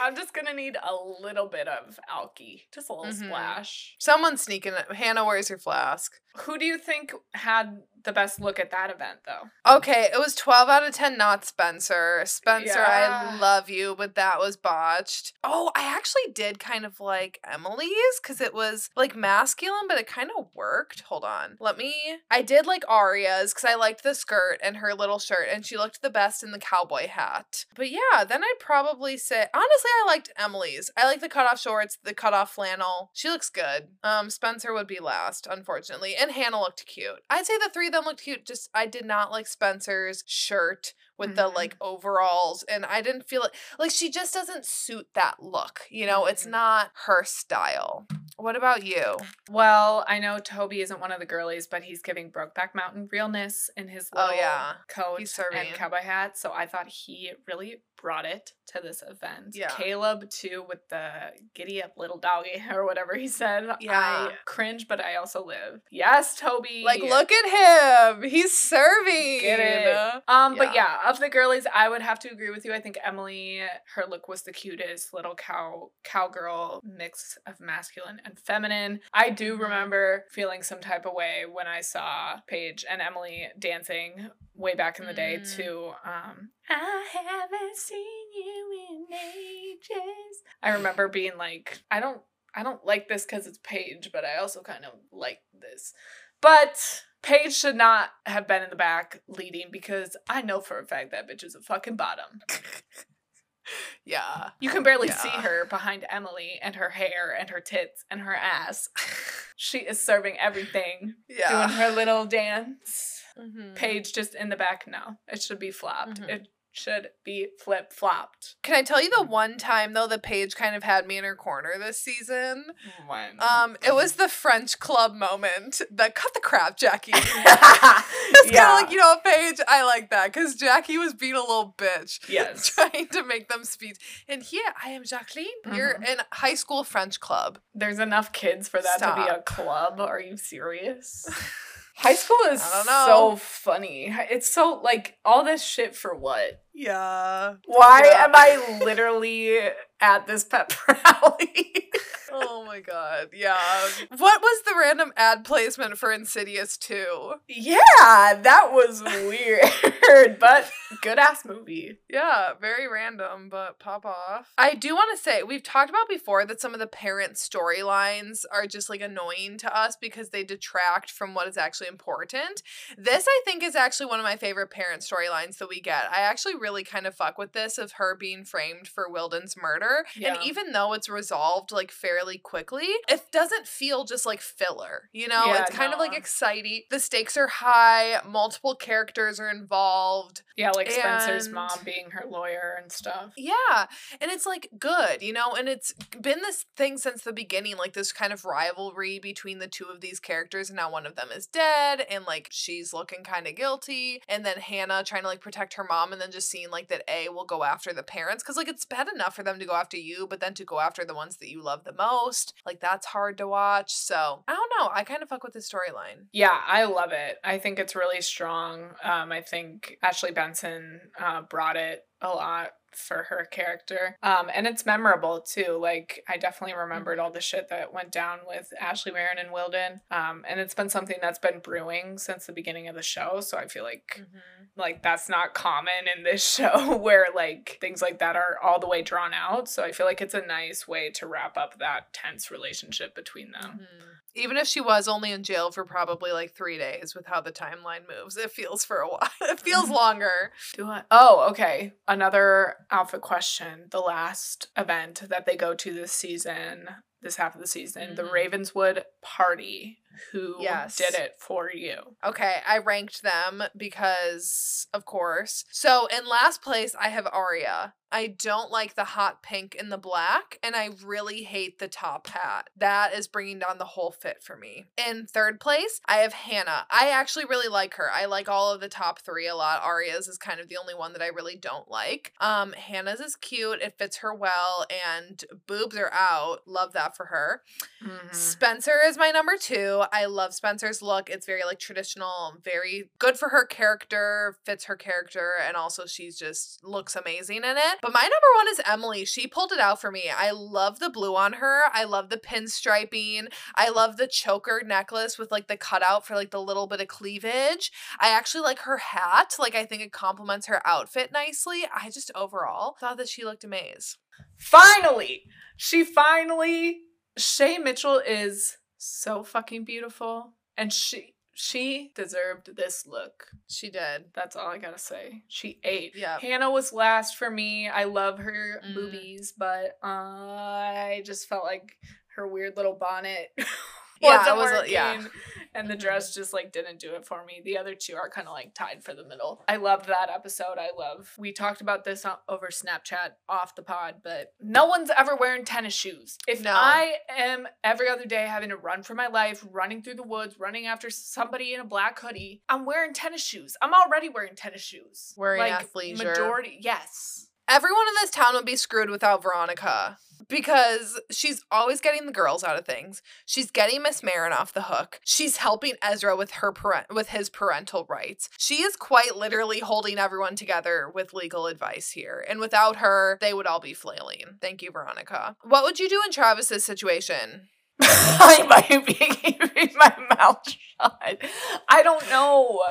I'm just gonna need a little bit of alky, just a little Mhm. splash. Someone's sneaking it. Hannah, where's your flask? Who do you think had the best look at that event though? Okay, it was 12 out of 10, not Spencer. Spencer, I love you, but that was botched. Oh, I actually did kind of like Emily's because it was like masculine, but it kind of worked. Hold on. Let me. I did like Aria's because I liked the skirt and her little shirt, and she looked the best in the cowboy hat. But yeah, then I'd probably say, honestly, I liked Emily's. I like the cutoff shorts, the cutoff flannel. She looks good. Um, Spencer would be last, unfortunately. And Hannah looked cute. I'd say the three them looked cute. Just I did not like Spencer's shirt with the Mhm. like overalls and I didn't feel it like she just doesn't suit that look. You know, it's Mhm. not her style. What about you? Well, I know Toby isn't one of the girlies, but he's giving Brokeback Mountain realness in his Oh, yeah. coat He's serving. and cowboy hat. So I thought he really brought it to this event. Yeah. Caleb too with the giddy up little doggy or whatever he said. Yeah. I cringe, but I also live. Yes, Toby. Like look at him. He's serving. Get it. Um, but Yeah. yeah, of the girlies, I would have to agree with you. I think Emily, her look was the cutest little cow cowgirl mix of masculine and feminine. I do remember feeling some type of way when I saw Paige and Emily dancing way back in the day Mm. to um I haven't seen you in ages. I remember being like, I don't I don't like this because it's Paige, but I also kind of like this. But Paige should not have been in the back leading because I know for a fact that bitch is a fucking bottom. Yeah. You can barely see her behind Emily and her hair and her tits and her ass. she is serving everything, Yeah. doing her little dance. Mhm. Paige just in the back. No, it should be flopped. Mhm. It should be flip flopped. Can I tell you the one time though the Paige kind of had me in her corner this season? When? Um, it was the French club moment. The cut the crap, Jackie. It's kind Yeah. of like, you know, Paige, I like that because Jackie was being a little bitch. Yes. Trying to make them speak. And here, I am Jacqueline. You're Mhm. in high school French club. There's enough kids for that to be a club. Are you serious? High school is I don't know. so funny. It's so like all this shit for what? Yeah. Why Yeah. am I literally at this pep rally? oh my god. Yeah. What was the random ad placement for Insidious 2? Yeah, that was weird, but good ass movie. Yeah, very random, but pop off. I do want to say, we've talked about before that some of the parent storylines are just like annoying to us because they detract from what is actually important. This, I think, is actually one of my favorite parent storylines that we get. I actually really kind of fuck with this of her being framed for Wilden's murder. Yeah. And even though it's resolved like fairly quickly, it doesn't feel just like filler. You know, Yeah, it's kind of like exciting. The stakes are high, multiple characters are involved. Yeah, like Spencer's mom being her lawyer and stuff. Yeah. And it's like good, you know, and it's been this thing since the beginning, like this kind of rivalry between the two of these characters. And now one of them is dead, and like she's looking kind of guilty. And then Hannah trying to like protect her mom, and then just seeing like that A will go after the parents. Cause like it's bad enough for them to go after you, but then to go after the ones that you love the most, like that's hard to watch. So I don't know. I kind of fuck with the storyline. Yeah, I love it. I think it's really strong. Um, I think Ashley Benson uh, brought it a lot for her character. Um, and it's memorable too. Like I definitely remembered all the shit that went down with Ashley Marin and Wilden. Um, and it's been something that's been brewing since the beginning of the show. So I feel like like that's not common in this show where like things like that are all the way drawn out. So I feel like it's a nice way to wrap up that tense relationship between them. Mhm. Even if she was only in jail for probably like three days with how the timeline moves, it feels for a while. It feels longer. Do I? Oh, okay. Another outfit question. The last event that they go to this season, this half of the season, the Mhm. Ravenswood party. Who Yes. did it for you? Okay, I ranked them because, of course. So in last place, I have Aria. I don't like the hot pink and the black, and I really hate the top hat. That is bringing down the whole fit for me. In third place, I have Hannah. I actually really like her. I like all of the top three a lot. Aria's is kind of the only one that I really don't like. Um, Hannah's is cute. It fits her well, and boobs are out. Love that for her. Mhm. Spencer is my number two. I love Spencer's look. It's very like traditional, very good for her character, fits her character, and also she's just looks amazing in it. But my number one is Emily. She pulled it out for me. I love the blue on her. I love the pinstriping. I love the choker necklace with like the cutout for like the little bit of cleavage. I actually like her hat. Like I think it complements her outfit nicely. I just overall thought that she looked amazing. Finally, she finally. Shay Mitchell is so fucking beautiful, and she she deserved this look. She did. That's all I gotta say. She ate. Yeah. Hannah was last for me. I love her Mm. movies, but I just felt like her weird little bonnet Yeah, wasn't it was uh, a- working, yeah. and the dress just like didn't do it for me. The other two are kind of like tied for the middle. I loved that episode. I love. We talked about this o- over Snapchat off the pod, but no one's ever wearing tennis shoes. If No. I am every other day having to run for my life, running through the woods, running after somebody in a black hoodie, I'm wearing tennis shoes. I'm already wearing tennis shoes. Wearing like athleisure. majority, yes. Everyone in this town would be screwed without Veronica because she's always getting the girls out of things. She's getting Miss Marin off the hook. She's helping Ezra with her parent- with his parental rights. She is quite literally holding everyone together with legal advice here. And without her, they would all be flailing. Thank you, Veronica. What would you do in Travis's situation? I might be keeping my mouth shut. I don't know.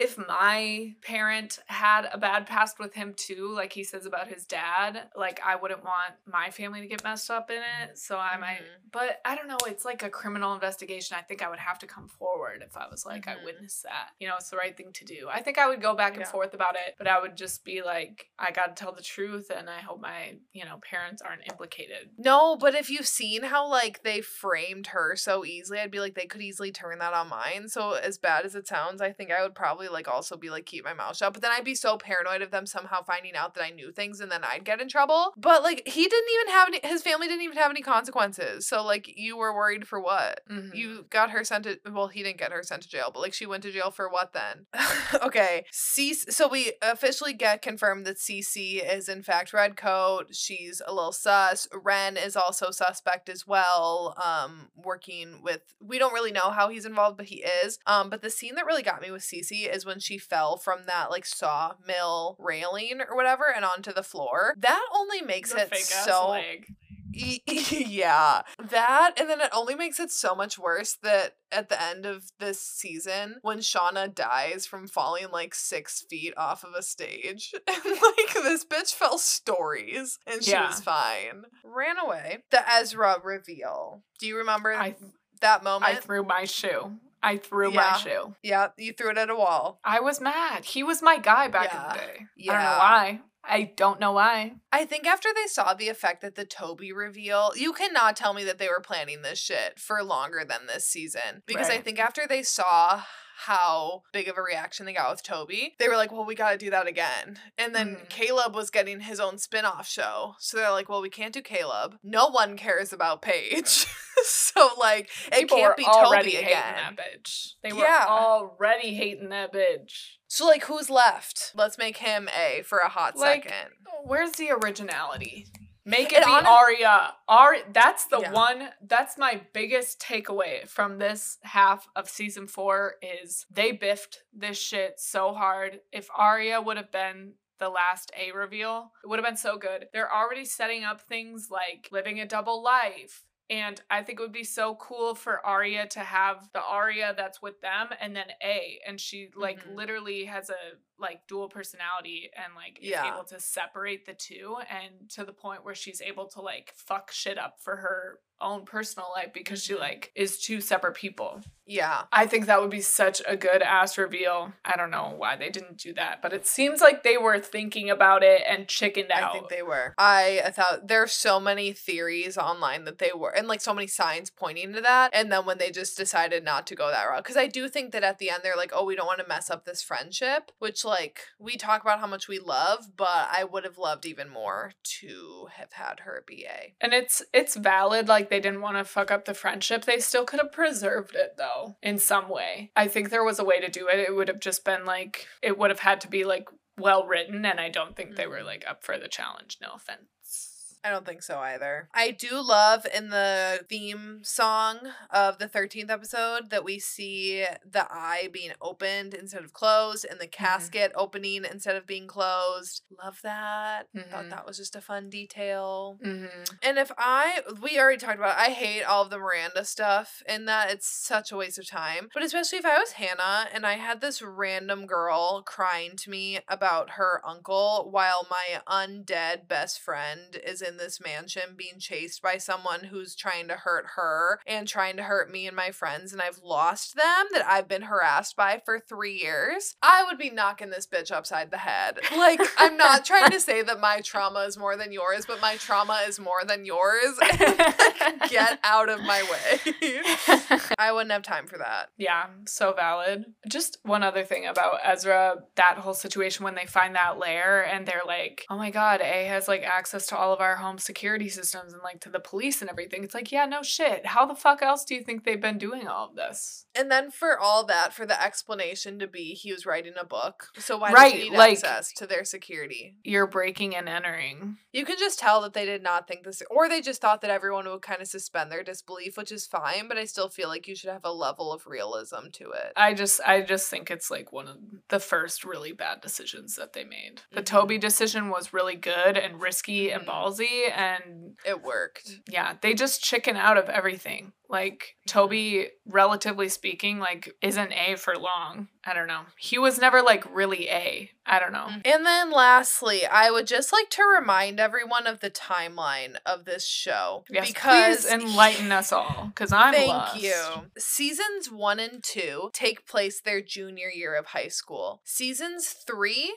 If my parent had a bad past with him too, like he says about his dad, like I wouldn't want my family to get messed up in it. So I might, Mhm. but I don't know. It's like a criminal investigation. I think I would have to come forward if I was like, Mhm. I witnessed that. You know, it's the right thing to do. I think I would go back and Yeah. forth about it, but I would just be like, I got to tell the truth and I hope my, you know, parents aren't implicated. No, but if you've seen how like they framed her so easily, I'd be like they could easily turn that on mine. So as bad as it sounds, I think I would probably like also be like keep my mouth shut. But then I'd be so paranoid of them somehow finding out that I knew things and then I'd get in trouble. But like he didn't even have any his family didn't even have any consequences. So like you were worried for what? Mhm. You got her sent to well, he didn't get her sent to jail, but like she went to jail for what then? okay. Cece so we officially get confirmed that Cece is in fact Redcoat. She's a little sus. Wren is also suspect as well. Um, working with we don't really know how he's involved, but he is. Um, but the scene that really got me with Cece is when she fell from that like sawmill railing or whatever and onto the floor. That only makes The it so leg. Yeah, that, and then it only makes it so much worse that at the end of this season, when Shauna dies from falling like six feet off of a stage, and like this bitch fell stories and she Yeah. was fine, ran away. The Ezra reveal. Do you remember I that moment? I threw my shoe. I threw Yeah. my shoe. yeah, you threw it at a wall. I was mad. He was my guy back Yeah. in the day. Yeah. I don't know why. I don't know why. I think after they saw the effect that the Toby reveal, you cannot tell me that they were planning this shit for longer than this season. Because I think after they saw how big of a reaction they got with Toby, they were like, well, we got to do that again. And then Mhm. Caleb was getting his own spin off show. So they're like, well, we can't do Caleb. No one cares about Paige. so, like, it People can't were be already Toby hating again. that bitch. They were Yeah. already hating that bitch. So, like, who's left? Let's make him A for a hot Like, second. Where's the originality? Make And it be hone- Aria. Ari that's the Yeah. one that's my biggest takeaway from this half of season 4 is they biffed this shit so hard. If Aria would have been the last A reveal, it would have been so good. They're already setting up things like living a double life. And I think it would be so cool for Aria to have the Aria that's with them and then A. And she like Mhm. literally has a like dual personality and like is Yeah. able to separate the two and to the point where she's able to like fuck shit up for her own personal life because she like is two separate people. Yeah. I think that would be such a good ass reveal. I don't know why they didn't do that, but it seems like they were thinking about it and chickened out. I think they were. I, I thought there's so many theories online that they were, and like so many signs pointing to that. And then when they just decided not to go that route, because I do think that at the end they're like, oh, we don't want to mess up this friendship, which like we talk about how much we love, but I would have loved even more to have had her be a. And it's it's valid like they didn't want to fuck up the friendship. They still could have preserved it though in some way. I think there was a way to do it. It would have just been like it would have had to be like well written and I don't think they were Mhm. like up for the challenge. No offense. I don't think so either. I do love in the theme song of the 13th episode that we see the eye being opened instead of closed and the casket opening instead of being closed. Love that. Thought Mhm. that was just a fun detail. Mm-hmm. And if I, we already talked about it, I hate all of the Miranda stuff in that it's such a waste of time. But especially if I was Hannah and I had this random girl crying to me about her uncle while my undead best friend is in this mansion being chased by someone who's trying to hurt her and trying to hurt me and my friends, and I've lost them that I've been harassed by for three years, I would be knocking this bitch upside the head. Like, I'm not trying to say that my trauma is more than yours, but my trauma is more than yours. Get out of my way. I wouldn't have time for that. Yeah, so valid. Just one other thing about Ezra, that whole situation when they find that lair and they're like, oh my god, A has like access to all of our home security systems and like to the police and everything. It's like, yeah, no shit. How the fuck else do you think they've been doing all of this? And then for all that, for the explanation to be he was writing a book. So why Right, does he need like- access to their security? You're breaking and entering. You can just tell that they did not think this, or they just thought that everyone would kind of suspend their disbelief, which is fine. But I still feel like you should have a level of realism to it. I just I just think it's like one of the first really bad decisions that they made. The Mhm. Toby decision was really good and risky and Mhm. Ballsy and It worked. yeah, they just chicken out of everything. Like Toby, relatively speaking, like isn't A for long. I don't know. He was never like really A. I don't know. Mm. And then lastly, I would just like to remind everyone of the timeline of this show. Yes, because please enlighten us all, because I'm Thank lost. you. Seasons one and two take place their junior year of high school. Seasons three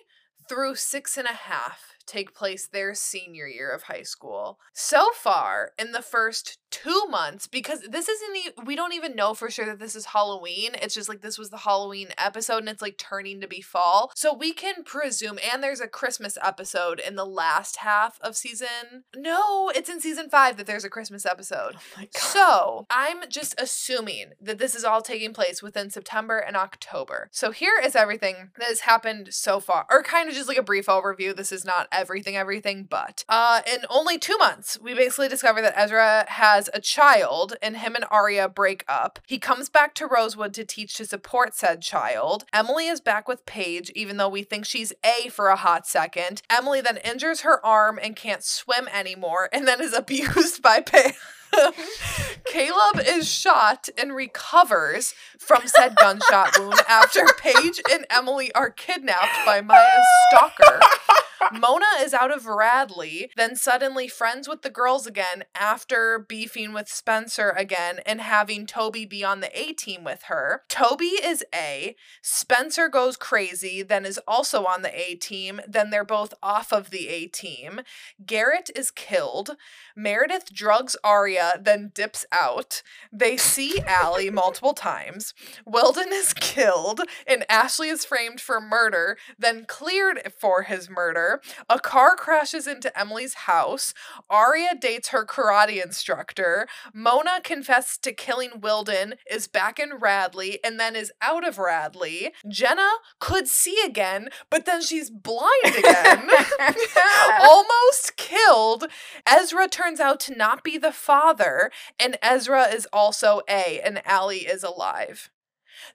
through six and a half take place their senior year of high school. So far, in the first two months, because this isn't, we don't even know for sure that this is Halloween. It's just like this was the Halloween episode and it's like turning to be fall. So we can presume, and there's a Christmas episode in the last half of season. No, it's in season five that there's a Christmas episode. Oh my god. So I'm just assuming that this is all taking place within September and October. So here is everything that has happened so far, or kind of just like a brief overview. This is not everything, everything, but. Uh, in only two months, we basically discover that Ezra has a child and him and Aria break up. He comes back to Rosewood to teach to support said child. Emily is back with Paige, even though we think she's A for a hot second. Emily then injures her arm and can't swim anymore and then is abused by Paige. Caleb is shot and recovers from said gunshot wound after Paige and Emily are kidnapped by Maya's stalker. Mona is out of Radley, then suddenly friends with the girls again after beefing with Spencer again and having Toby be on the A team with her. Toby is A. Spencer goes crazy, then is also on the A team. Then they're both off of the A team. Garrett is killed. Meredith drugs Aria, then dips out. They see Ali multiple times. Wilden is killed, and Ashley is framed for murder, then cleared for his murder. A car crashes into Emily's house. Aria dates her karate instructor. Mona confesses to killing Wilden, is back in Radley, and then is out of Radley. Jenna could see again, but then she's blind again. Almost killed. Ezra turns out to not be the father, and Ezra is also A, and Ali is alive.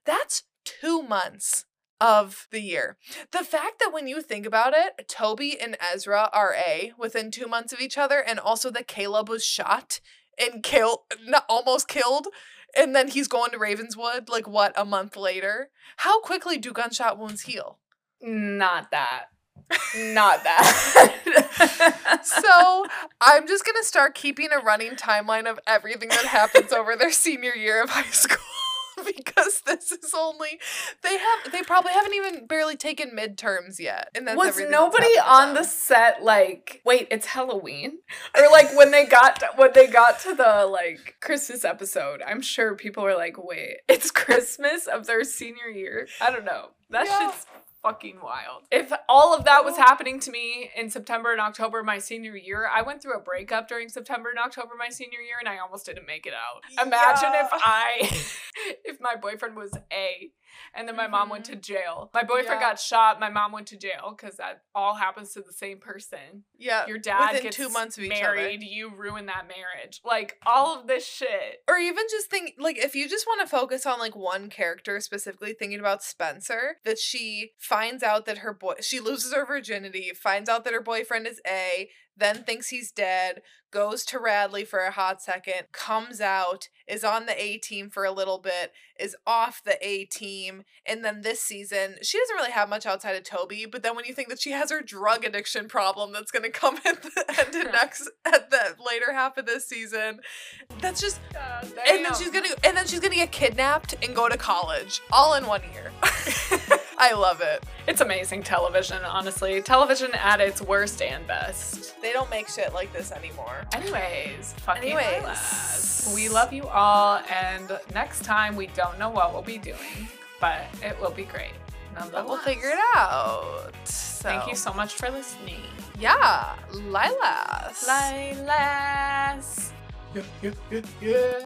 That's two months of the year. The fact that when you think about it, Toby and Ezra are A within two months of each other, and also that Caleb was shot and killed, not almost killed, and then he's going to Ravenswood, like what, a month later? How quickly do gunshot wounds heal? Not that. Not that. so I'm just gonna start keeping a running timeline of everything that happens over their senior year of high school. because this is only they have they probably haven't even barely taken midterms yet and that's was nobody on the set like wait it's halloween? Or like when they got when they got to the like christmas episode i'm sure people were like wait it's christmas of their senior year? I don't know. That Yeah. shit's fucking wild. If all of that was happening to me in september and october my senior year i went through a breakup during september and october my senior year and i almost didn't make it out. Imagine if i if my boyfriend was a and then my mom went to jail. My boyfriend Mm-hmm. Yeah. got shot. My mom went to jail because that all happens to the same person. yeah Your dad within gets two months of each married. other You ruin that marriage. Like all of this shit. or even just think like if you just want to focus on like one character specifically thinking about spencer that she finds out that her boy she loses her virginity finds out that her boyfriend is a then thinks he's dead goes to radley for a hot second comes out is on the a team for a little bit is off the a team and then this season she doesn't really have much outside of toby but then when you think that she has her drug addiction problem that's going to come at the end of next at the later half of this season that's just and then she's gonna and then she's gonna get kidnapped and go to college all in one year. I love it. It's amazing television, honestly. Television at its worst and best. They don't make shit like this anymore. Anyways, fucking Anyways. Lilas. We love you all, and next time we don't know what we'll be doing, but it will be great. But we'll figure it out. So, Thank you so much for listening. Yeah, Lilas. Lilas. Yeah, yeah, yeah, yeah.